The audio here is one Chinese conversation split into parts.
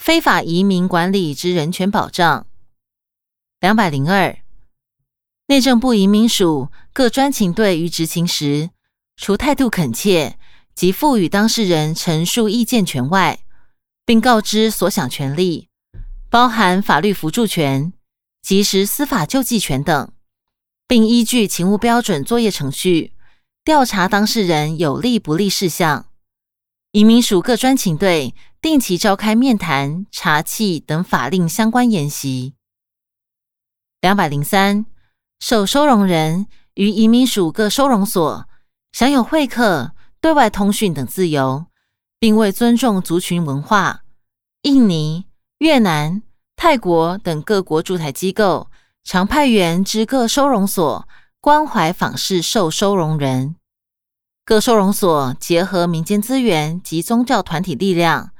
非法移民管理之人权保障。两百零二，内政部移民署各专勤队于执勤时，除态度恳切及赋予当事人陈述意见权外，并告知所享权利，包含法律扶助权、及时司法救济权等，并依据勤务标准作业程序。调查当事人有利不利事项，移民署各专勤队定期召开面谈、查气等法令相关研习。两百零三，受收容人于移民署各收容所享有会客、对外通讯等自由，并为尊重族群文化，印尼、越南、泰国等各国驻台机构常派员至各收容所关怀访视受收容人。各收容所结合民间资源及宗教团体力量，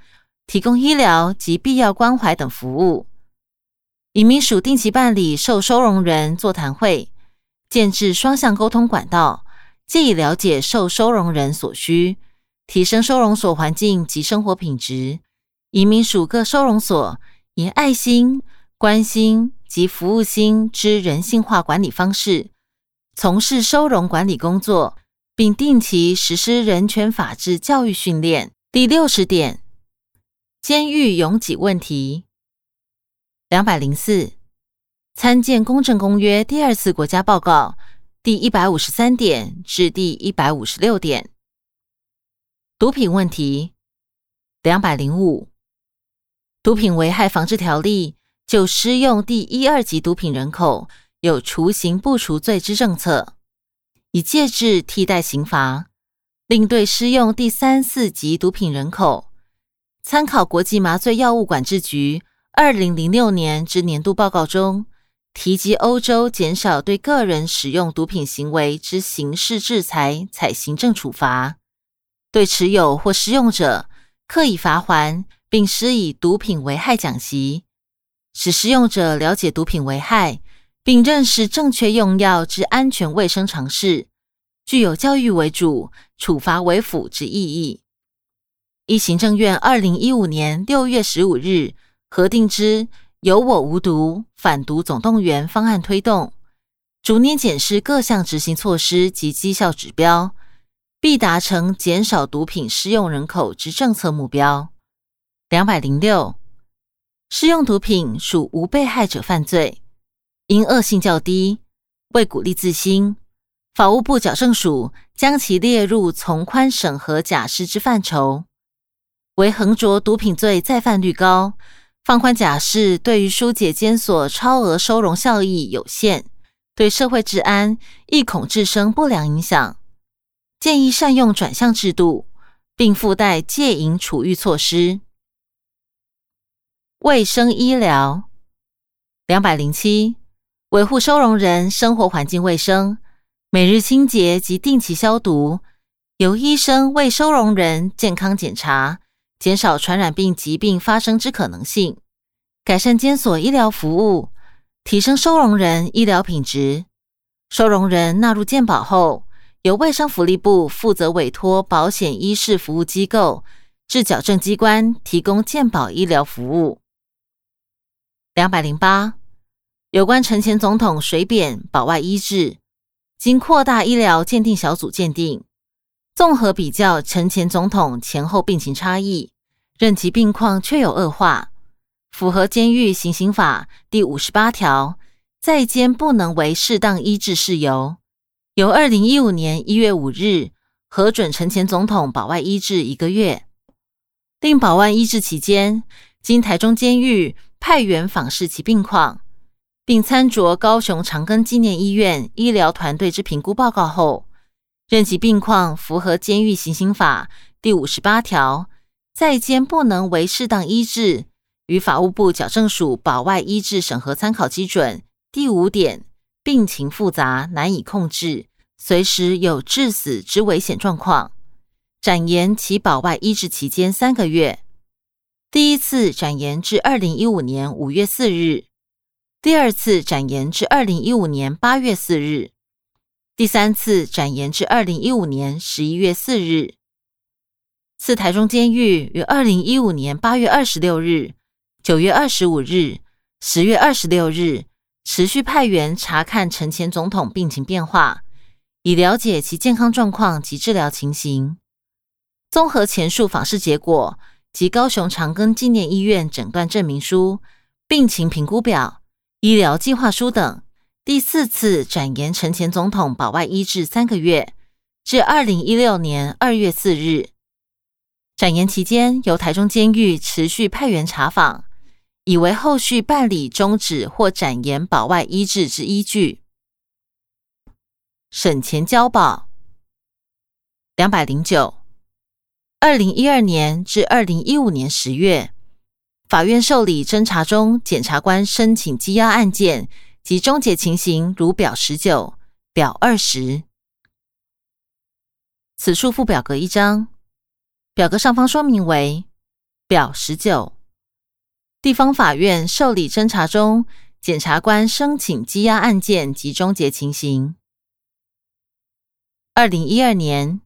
提供医疗及必要关怀等服务。移民署定期办理受收容人座谈会，建置双向沟通管道，借以了解受收容人所需，提升收容所环境及生活品质。移民署各收容所以爱心、关心及服务心之人性化管理方式，从事收容管理工作。并定期实施人权法治教育训练。第六十点，监狱拥挤问题。两百零四，参见《公正公约》第二次国家报告第一百五十三点至第一百五十六点。毒品问题。两百零五，毒品危害防治条例就施用第一、二级毒品人口有除刑不除罪之政策。以戒治替代刑罚，另对施用第三、四级毒品人口，参考国际麻醉药物管制局二零零六年之年度报告中提及，欧洲减少对个人使用毒品行为之刑事制裁，采行政处罚；对持有或施用者，刻意罚还，并施以毒品危害奖习，使使用者了解毒品危害。并认识正确用药之安全卫生常识，具有教育为主、处罚为辅之意义。依行政院二零一五年六月十五日核定之“有我无毒，反毒总动员”方案推动，逐年检视各项执行措施及绩效指标，必达成减少毒品适用人口之政策目标。两百零六，施用毒品属无被害者犯罪。因恶性较低，为鼓励自新，法务部矫正署将其列入从宽审核假释之范畴。为横着毒品罪再犯率高，放宽假释对于疏解监所超额收容效益有限，对社会治安亦恐致生不良影响。建议善用转向制度，并附带戒瘾处遇措施。卫生医疗两百零七。维护收容人生活环境卫生，每日清洁及定期消毒，由医生为收容人健康检查，减少传染病疾病发生之可能性，改善监所医疗服务，提升收容人医疗品质。收容人纳入健保后，由卫生福利部负责委托保险医事服务机构至矫正机关提供健保医疗服务。两百零八。有关陈前总统水扁保外医治，经扩大医疗鉴定小组鉴定，综合比较陈前总统前后病情差异，任其病况确有恶化，符合监狱行刑法第五十八条，在监不能为适当医治事由，由二零一五年一月五日核准陈前总统保外医治一个月，令保外医治期间，经台中监狱派员访视其病况。并参酌高雄长庚纪念医院医疗团队之评估报告后，任其病况符合监狱行刑法第五十八条，在监不能为适当医治，与法务部矫正署保外医治审核参考基准第五点，病情复杂难以控制，随时有致死之危险状况，展延其保外医治期间三个月。第一次展延至二零一五年五月四日。第二次展延至二零一五年八月四日，第三次展延至二零一五年十一月四日。四台中监狱于二零一五年八月二十六日九月二十五日、十月二十六日，持续派员查看陈前总统病情变化，以了解其健康状况及治疗情形。综合前述访视结果及高雄长庚纪念医院诊断证明书、病情评估表、医疗计划书等，第四次展延陈前总统保外医治三个月，至二零一六年二月四日。展延期间，由台中监狱持续派员查访。以为后续办理终止或展延保外医治之依据。审前交保两百零九，二零一二年至二零一五年十月，法院受理侦查中检察官申请羁押案件及终结情形，如表十九、表二十。此处附表格一张，表格上方说明为表十九。地方法院受理侦查中，检察官申请羁押案件及终结情形。二零一二年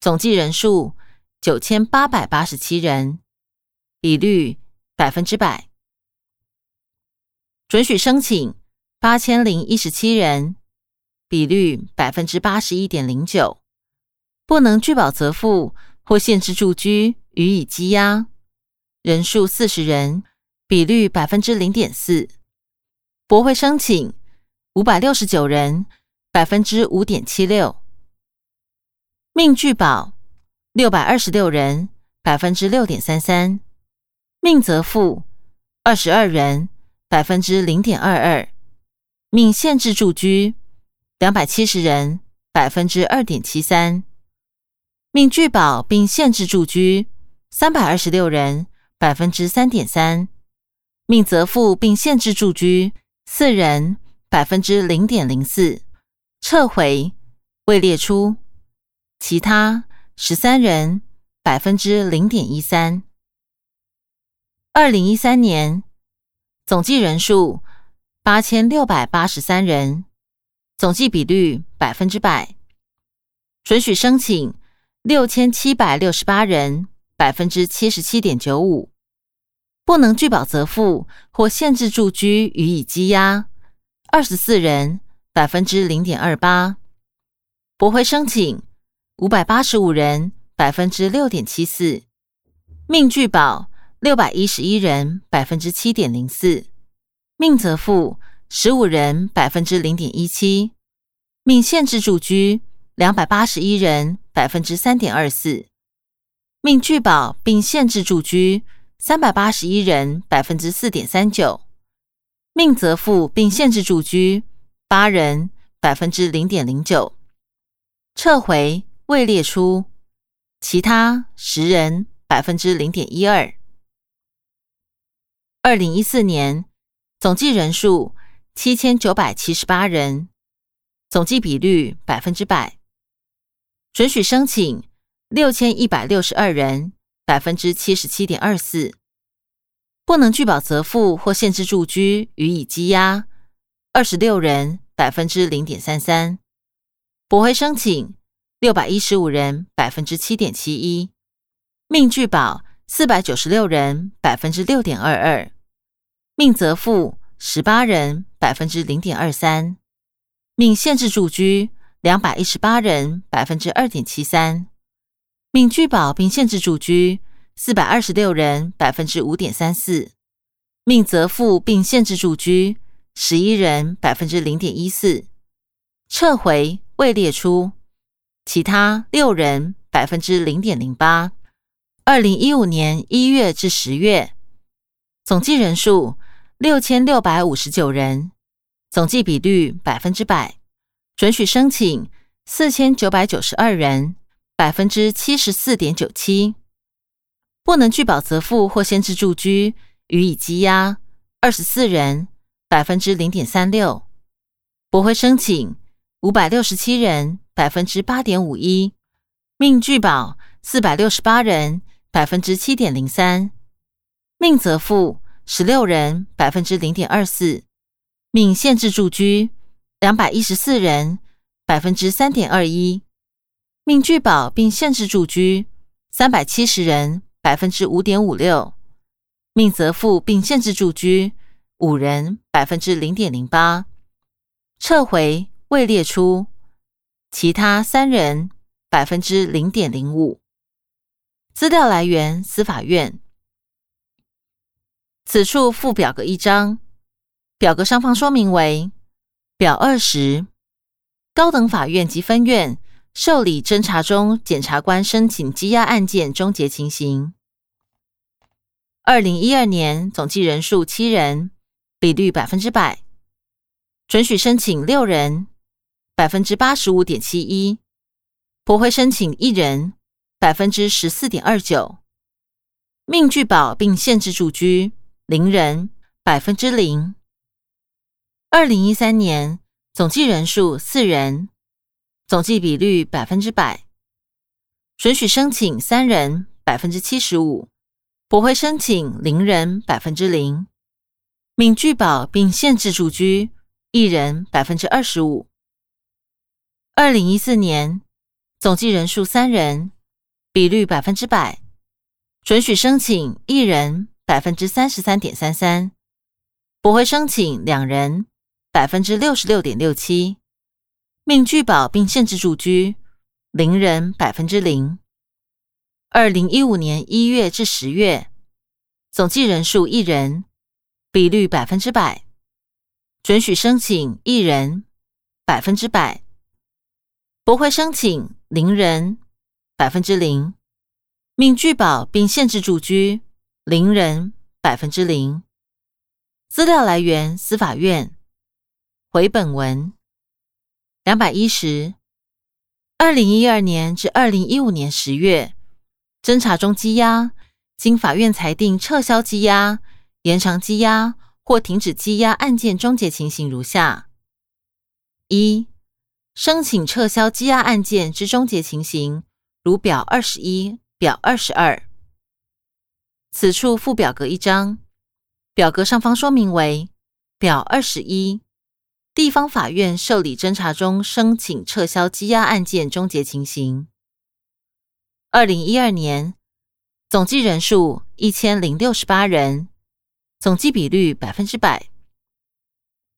总计人数九千八百八十七人，比率百分之百。准许申请八千零一十七人，比率百分之八十一点零九。不能拒保则付或限制住居，予以羁押。人数四十人，比率百分之零点四；驳回申请五百六十九人，百分之五点七六；命拒保六百二十六人，百分之六点三三；命则付二十二人，百分之零点二二；命限制住居两百七十人，百分之二点七三；命拒保并限制住居三百二十六人。百分之三点三，命责付并限制住居四人，百分之零点零四，撤回未列出，其他十三人，百分之零点一三。二零一三年总计人数八千六百八十三人，总计比率百分之百，准许申请六千七百六十八人，百分之七十七点九五。不能拒保责付或限制住居，予以羁押，二十四人，百分之零点二八；驳回申请五百八十五人，百分之六点七四；命拒保六百一十一人，百分之七点零四；命责付十五人，百分之零点一七；命限制住居两百八十一人，百分之三点二四；命拒保并限制住居。三百八十一人，百分之四点三九；命责付并限制住居八人，百分之零点零九；撤回未列出，其他十人，百分之零点一二。二零一四年总计人数七千九百七十八人，总计比率百分之百，准许申请六千一百六十二人。百分之七十七点二四，不能拒保责付或限制住居，予以羁押二十六人，百分之零点三三；驳回申请六百一十五人，百分之七点七一；命拒保四百九十六人，百分之六点二二；命责付十八人，百分之零点二三；命限制住居两百一十八人，百分之二点七三。命拒保并限制住居四百二十六人，百分之五点三四；命责付并限制住居十一人，百分之零点一四；撤回未列出，其他六人，百分之零点零八。二零一五年一月至十月，总计人数六千六百五十九人，总计比率百分之百，准许申请四千九百九十二人。百分之七十四点九七，不能拒保则付或限制住居，予以羁押二十四人，百分之零点三六；驳回申请五百六十七人，百分之八点五一；命拒保四百六十八人，百分之七点零三；命则付十六人，百分之零点二四；命限制住居两百一十四人，百分之三点二一。命拒保并限制住居三百七十人，百分之五点五六；命责付并限制住居五人，百分之零点零八；撤回未列出其他三人，百分之零点零五。资料来源：司法院。此处附表格一张，表格上方说明为表二十：高等法院及分院受理侦查中检察官申请羁押案件终结情形。二零一二年总计人数七人，比率百分之百，准许申请六人，百分之八十五点七一，驳回申请一人，百分之十四点二九，命拒保并限制住居零人，百分之零。二零一三年总计人数四人，总计比率百分之百，准许申请三人，百分之七十五。驳回申请零人百分之零，免拒保并限制住居一人百分之二十五。二零一四年总计人数三人，比率百分之百，准许申请一人百分之三十三点三三，驳回申请两人百分之六十六点六七，命拒保并限制住居零人百分之零。二零一五年一月至十月，总计人数一人，比率百分之百，准许申请一人百分之百，不会申请零人百分之零，命拒保并限制住居零人百分之零。资料来源：司法院。回本文两百一十，二零一二年至二零一五年十月。侦查中羁押，经法院裁定撤销羁押、延长羁押或停止羁押案件终结情形如下：一、申请撤销羁押案件之终结情形，如表二十一、表二十二。此处附表格一张，表格上方说明为表二十一：地方法院受理侦查中申请撤销羁押案件终结情形。二零一二年总计人数一千零六十八人，总计比率百分之百，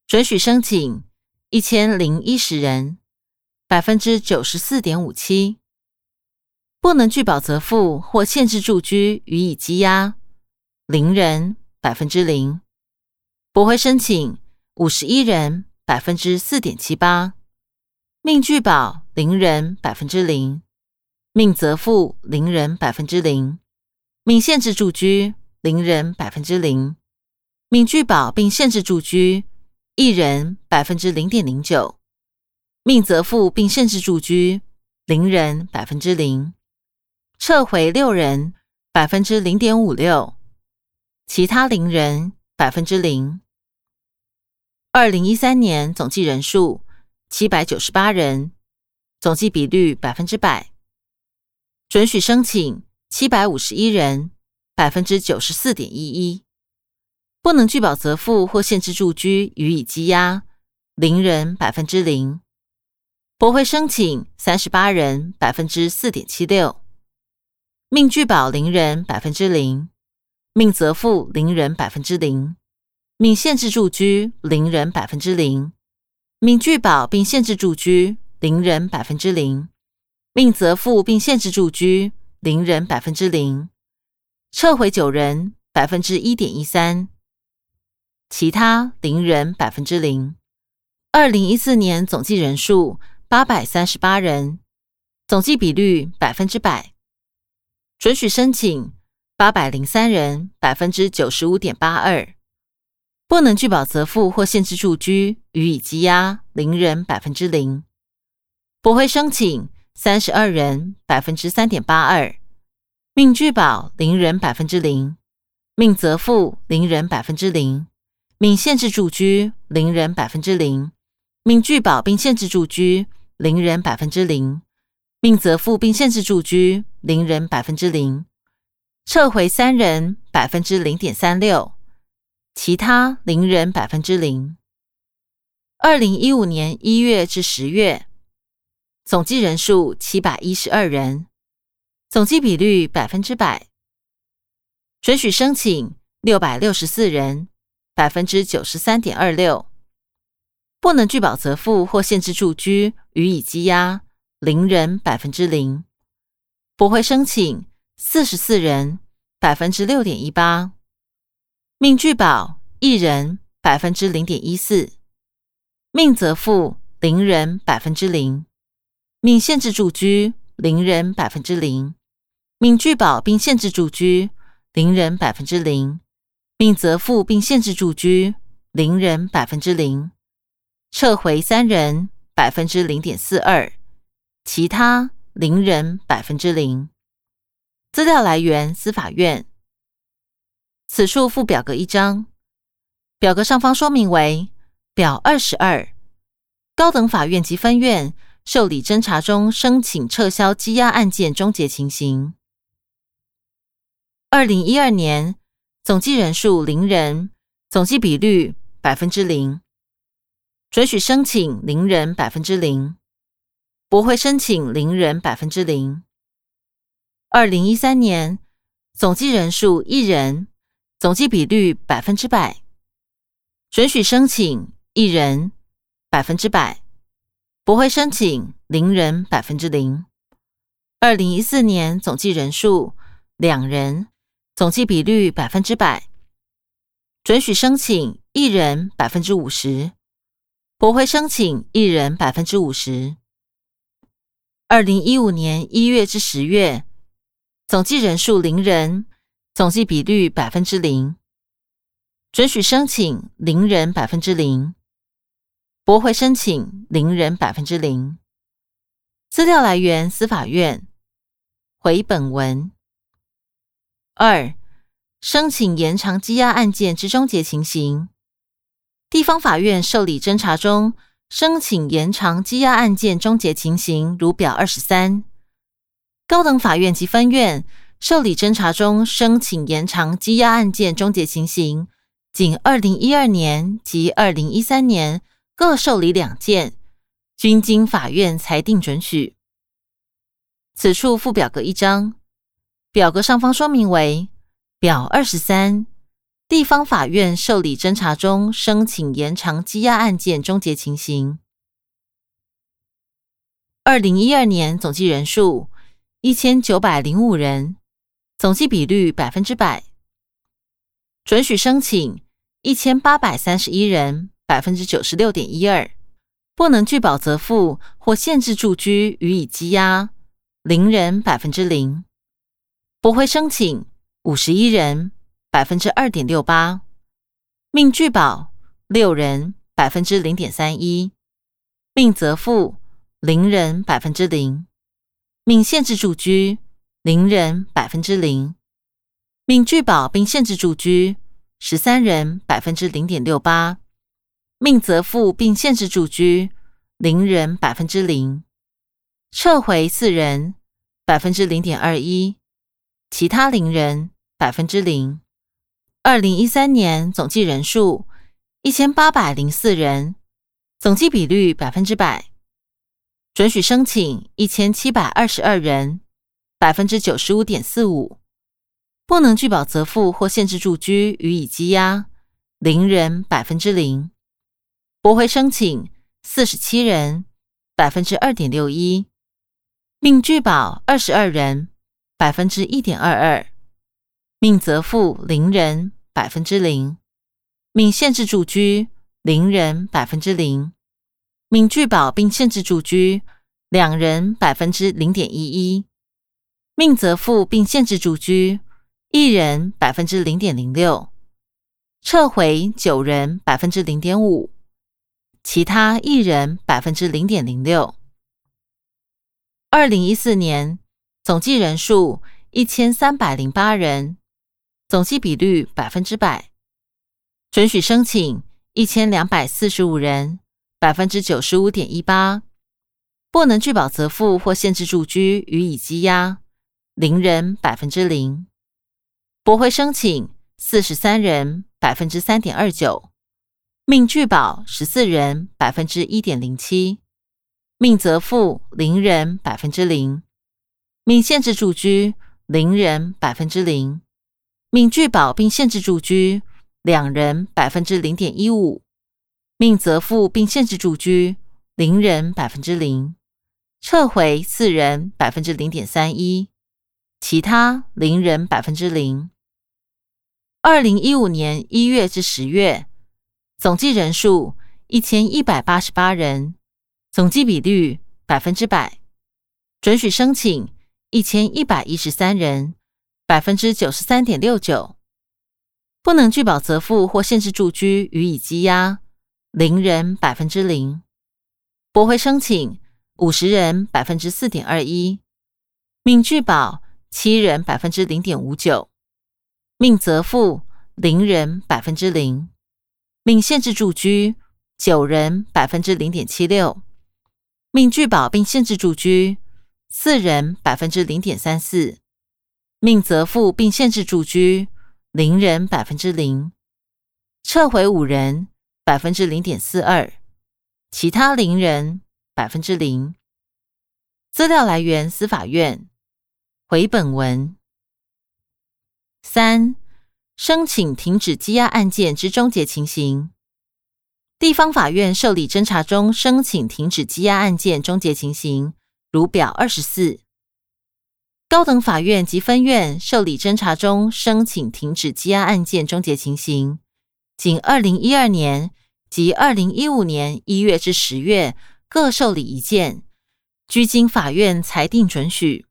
准许申请一千零一十人，百分之九十四点五七，不能拒保则付或限制住居予以羁押。零人，百分之零，驳回申请五十一人，百分之四点七八，命拒保零人，百分之零。命则付零人百分之零，命限制住居零人百分之零，命拒保并限制住居一人百分之零点零九，命则付并限制住居零人百分之零，撤回六人百分之零点五六，其他零人百分之零。二零一三年总计人数七百九十八人，总计比率百分之百。准许申请七百五十一人，百分之九十四点一一，不能拒保责付或限制住居予以羁押零人，百分之零，驳回申请三十八人，百分之四点七六，命拒保零人，百分之零，命责付零人，百分之零，命限制住居零人，百分之零，命拒保并限制住居零人，百分之零。命责付并限制住居零人百分之零，撤回九人百分之一点一三，其他零人百分之零。二零一四年总计人数八百三十八人，总计比率百分之百，准许申请八百零三人百分之九十五点八二，不能拒保责付或限制住居予以羁押零人百分之零，驳回申请。三十二人，百分之三点八二，命拒保零人百分之零，命责付零人百分之零，命限制住居零人百分之零，命拒保并限制住居零人百分之零，命责付并限制住居零人百分之零，撤回三人百分之零点三六，其他零人百分之零。二零一五年一月至十月。总计人数七百一十二人，总计比率百分之百。准许申请六百六十四人，百分之九十三点二六。不能拒保责付或限制住居，予以羁押，零人，百分之零。驳回申请，四十四人，百分之六点一八。命拒保，一人，百分之零点一四。命责付，零人，百分之零。命限制住居，零人，百分之零。命拒保并限制住居，零人，百分之零。命责付并限制住居，零人百分之零；撤回三人，百分之零点四二；其他零人百分之零。资料来源：司法院。此处附表格一张，表格上方说明为表二十二：高等法院及分院受理侦查中申请撤销羁押案件终结情形。二零一二年。总计人数零人，总计比率百分之零，准许申请零人百分之零，驳回申请零人百分之零。二零一三年总计人数一人，总计比率百分之百，准许申请一人百分之百，驳回申请零人百分之零。二零一四年总计人数两人。总计比率百分之百，准许申请一人百分之五十，驳回申请一人百分之五十。二零一五年一月至十月，总计人数零人，总计比率百分之零，准许申请零人百分之零，驳回申请零人百分之零。资料来源：司法院。回本文。二、申请延长羁押案件之终结情形。地方法院受理侦查中申请延长羁押案件终结情形，如表二十三。高等法院及分院受理侦查中申请延长羁押案件终结情形，仅二零一二年及二零一三年各受理两件，均经法院裁定准许。此处附表格一张。表格上方说明为表二十三，地方法院受理侦查中申请延长羁押案件终结情形。二零一二年总计人数一千九百零五人，总计比率百分之百，准许申请一千八百三十一人，百分之九十六点一二，不能拒保则付或限制住居予以羁押，零人百分之零。驳回申请五十一人，百分之二点六八；命拒保六人，百分之零点三一；命责付零人，百分之零；命限制住居零人，百分之零；命拒保并限制住居十三人，百分之零点六八；命责付并限制住居零人，百分之零；撤回四人，百分之零点二一。其他零人百分之零。二零一三年总计人数一千八百零四人，总计比率百分之百。准许申请一千七百二十二人，百分之九十五点四五。不能拒保责付或限制住居予以羁押，零人百分之零。驳回申请四十七人，百分之二点六一。命拒保二十二人。百分之一点二二，命责付零人百分之零，命限制住居零人百分之零，命拒保并限制住居两人百分之零点一一，命责付并限制住居一人百分之零点零六，撤回九人百分之零点五，其他一人百分之零点零六。二零一四年。总计人数一千三百零八人，总计比率百分之百，准许申请一千两百四十五人，百分之九十五点一八，不能拒保责付或限制住居予以羁押，零人百分之零，驳回申请四十三人，百分之三点二九，命拒保十四人，百分之一点零七，命责付零人，百分之零。命限制住居零人百分之零，命拒保并限制住居两人百分之零点一五，命责付并限制住居零人百分之零，撤回四人百分之零点三一，其他零人百分之零。二零一五年一月至十月，总计人数一千一百八十八人，总计比率百分之百，准许申请一千一百一十三人，百分之九十三点六九，不能拒保责付或限制住居予以羁押零人百分之零，驳回申请五十人百分之四点二一，命拒保七人百分之零点五九。命责付零人百分之零，命限制住居九人百分之零点七六，命拒保并限制住居四人百分之零点三四，命责付并限制住居零人百分之零，撤回五人百分之零点四二，其他零人百分之零。资料来源：司法院。回本文。三、申请停止羁押案件之终结情形。地方法院受理侦查中申请停止羁押案件终结情形，如表二十四。高等法院及分院受理侦查中申请停止羁押案件终结情形，仅二零一二年及二零一五年一月至十月各受理一件，居经法院裁定准许。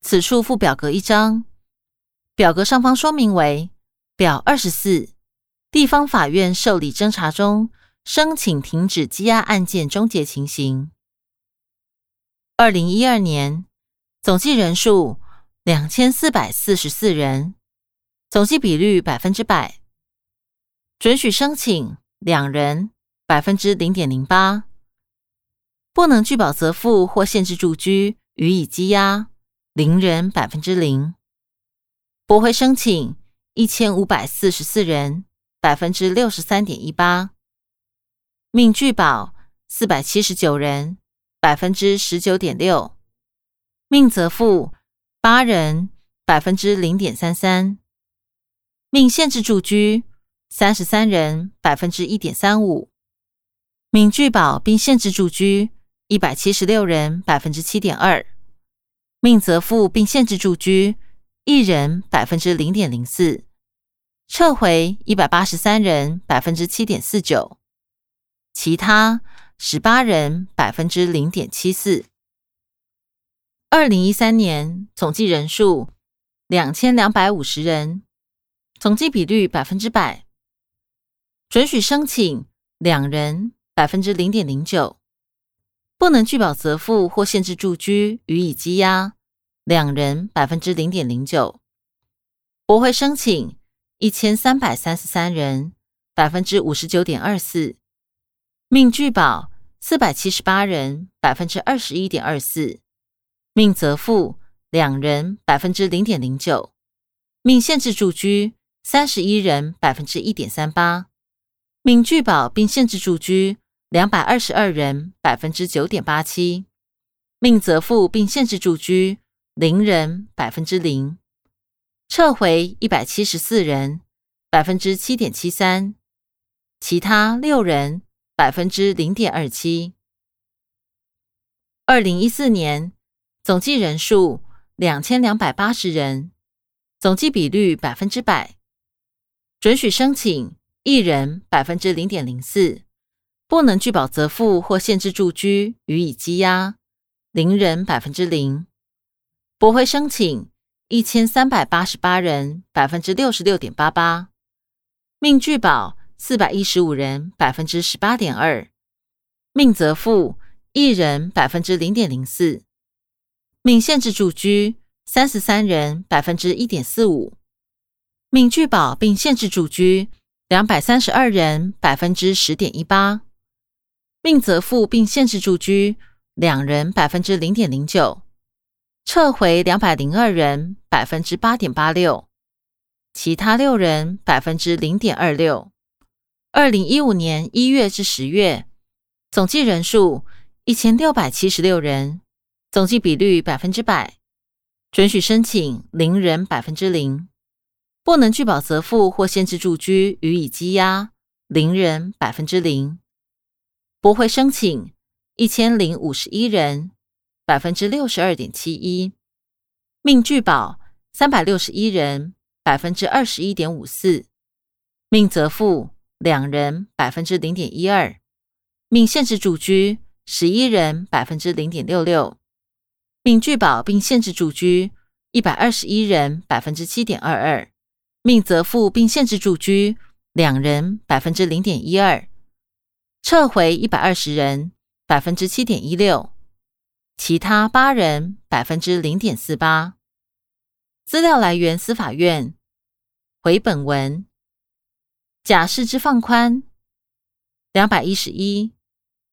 此处附表格一张，表格上方说明为表二十四，地方法院受理侦查中申请停止羁押案件终结情形。二零一二年总计人数两千四百四十四人，总计比率百分之百，准许申请两人百分之零点零八，不能拒保责付或限制住居予以羁押。零人百分之零，驳回申请一千五百四十四人，百分之六十三点一八，命拒保四百七十九人，百分之十九点六，命责付八人，百分之零点三三，命限制住居三十三人，百分之一点三五，命拒保并限制住居一百七十六人，百分之七点二。命责付并限制住居一人百分之零点零四，撤回一百八十三人百分之七点四九，其他十八人百分之零点七四。二零一三年总计人数两千两百五十人，总计比率百分之百，准许申请两人百分之零点零九。不能拒保责付或限制住居予以羁押两人百分之零点零九，驳回申请一千三百三十三人百分之五十九点二四，命拒保四百七十八人百分之二十一点二四，命责付两人百分之零点零九，命限制住居三十一人百分之一点三八，命拒保并限制住居。两百二十二人，百分之九点八七，命责付并限制住居零人，百分之零，撤回一百七十四人，百分之七点七三，其他六人，百分之零点二七。二零一四年总计人数两千两百八十人，总计比率百分之百，准许申请一人百分之零点零四。不能拒保则付或限制住居予以羁押零人百分之零，驳回申请一千三百八十八人百分之六十六点八八，命拒保四百一十五人百分之十八点二，命责付一人百分之零点零四，命限制住居三十三人百分之一点四五，命拒保并限制住居两百三十二人百分之十点一八。命责付并限制住居两人百分之零点零九，撤回两百零二人百分之八点八六，其他六人百分之零点二六。二零一五年一月至十月，总计人数一千六百七十六人，总计比率百分之百，准许申请零人百分之零，不能拒保责付或限制住居予以羁押零人百分之零，驳回申请一千零五十一人百分之六十二点七一，命拒保三百六十一人百分之二十一点五四，命责付两人百分之零点一二，命限制住居十一人百分之零点六六。命拒保并限制住居一百二十一人，百分之七点二二；命责付并限制住居两人，百分之零点一二；撤回一百二十人，百分之七点一六；其他八人，百分之零点四八。资料来源：司法院。回本文。假释之放宽。两百一十一。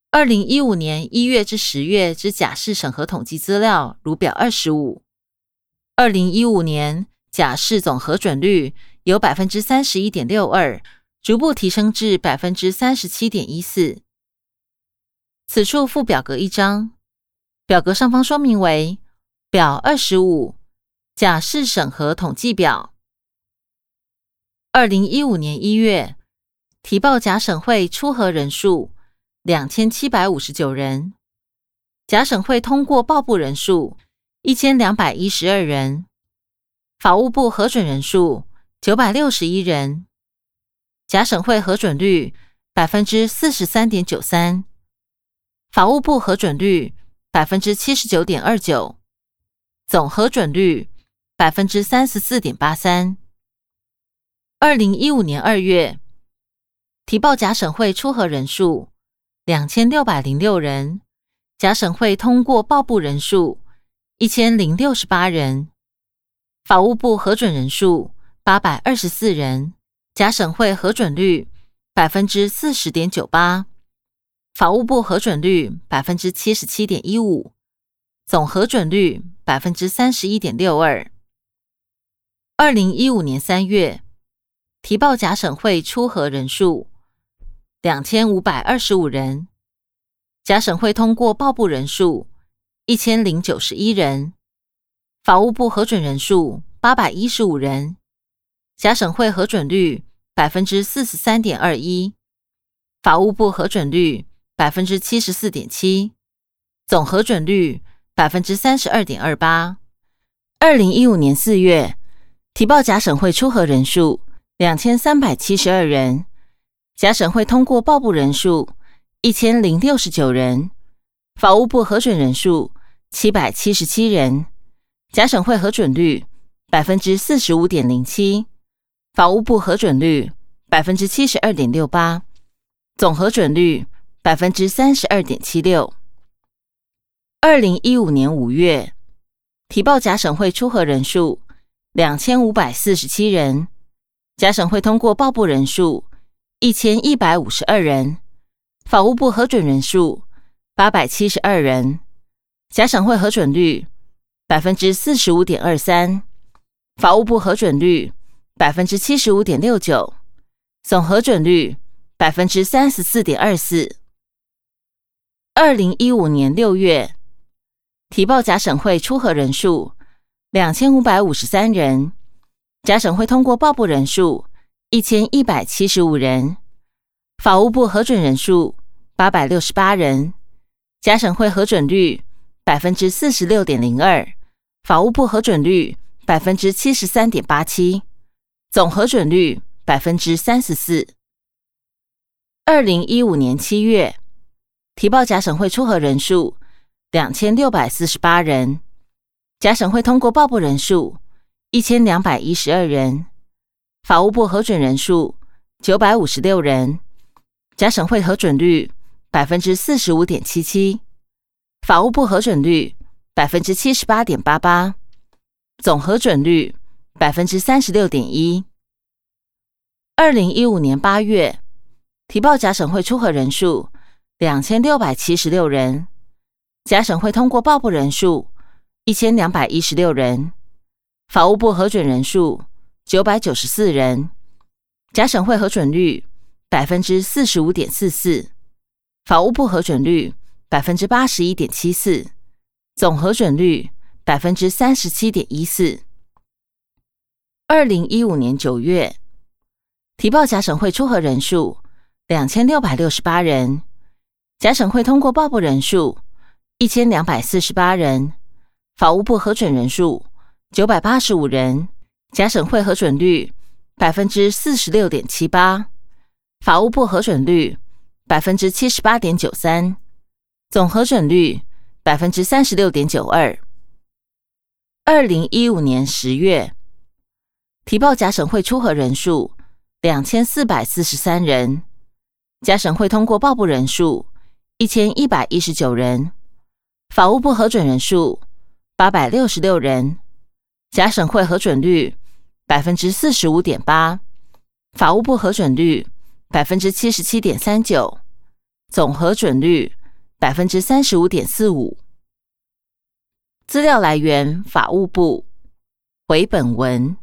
二零一五年一月至十月之假释审核统计资料，如表二十五。二零一五年假释总核准率由百分之三十一点六二，逐步提升至百分之三十七点一四。此处附表格一张，表格上方说明为表二十五假释审核统计表。二零一五年一月提报假审会出核人数。两千七百五十九人，假审会通过报部人数一千两百一十二人，法务部核准人数九百六十一人，假审会核准率百分之四十三点九三，法务部核准率百分之七十九点二九，总核准率百分之三十四点八三。二零一五年二月提报假审会出核人数。两千六百零六人，假审会通过报部人数一千零六十八人，法务部核准人数八百二十四人，假审会核准率百分之四十点九八，法务部核准率百分之七十七点一五，总核准率百分之三十一点六二。二零一五年三月提报假审会出核人数。两千五百二十五人，假审会通过报部人数一千零九十一人，法务部核准人数八百一十五人，假审会核准率百分之四十三点二一，法务部核准率百分之七十四点七，总核准率百分之三十二点二八。二零一五年四月提报假审会出核人数两千三百七十二人。假审会通过报部人数一千零六十九人，法务部核准人数七百七十七人，假审会核准率百分之四十五点零七，法务部核准率百分之七十二点六八，总核准率百分之三十二点七六。二零一五年五月提报假审会出核人数两千五百四十七人，假审会通过报部人数。一千一百五十二人，法务部核准人数八百七十二人，假审会核准率百分之四十五点二三，法务部核准率百分之七十五点六九，总核准率百分之三十四点二四。二零一五年六月提报假审会出核人数两千五百五十三人，假审会通过报部人数。一千一百七十五人，法务部核准人数八百六十八人，假审会核准率百分之四十六点零二，法务部核准率百分之七十三点八七，总核准率百分之三十四。二零一五年七月提报假审会出核人数两千六百四十八人，假审会通过报部人数一千两百一十二人。法务部核准人数九百五十六人，假省会核准率百分之四十五点七七，法务部核准率百分之七十八点八八，总核准率百分之三十六点一。二零一五年八月提报假省会出核人数两千六百七十六人，假省会通过报部人数一千两百一十六人，法务部核准人数。九百九十四人，假审会核准率百分之四十五点四四，法务部核准率百分之八十一点七四，总核准率百分之三十七点一四。二零一五年九月，提报假审会出核人数两千六百六十八人，假审会通过报部人数一千两百四十八人，法务部核准人数九百八十五人，假审会核准率百分之四十六点七八，法务部核准率百分之七十八点九三，总核准率百分之三十六点九二。二零一五年十月，提报假审会出核人数两千四百四十三人，假审会通过报部人数一千一百一十九人，法务部核准人数八百六十六人，假审会核准率百分之四十五点八，法务部核准率百分之七十七点三九，总核准率百分之三十五点四五。资料来源：法务部。回本文。